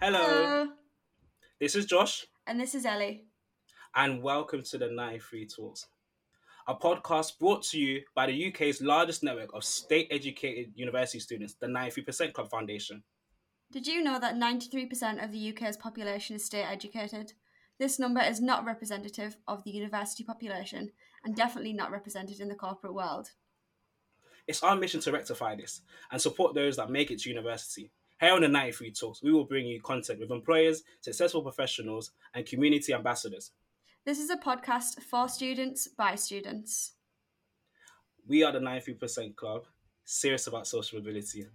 Hello. Hello. This is Josh, And this is Ellie. and welcome to the 93 Talks, a podcast brought to you by the UK's largest network of state educated university students, the 93% Club Foundation. Did you know that 93% of the UK's population is state educated? This number is not representative of the university population and definitely not represented in the corporate world. It's our mission to rectify this and support those that make it to university. Here on the 93 Talks, we will bring you content with employers, successful professionals, and community ambassadors. This is a podcast for students by students. We are the 93% Club, serious about social mobility.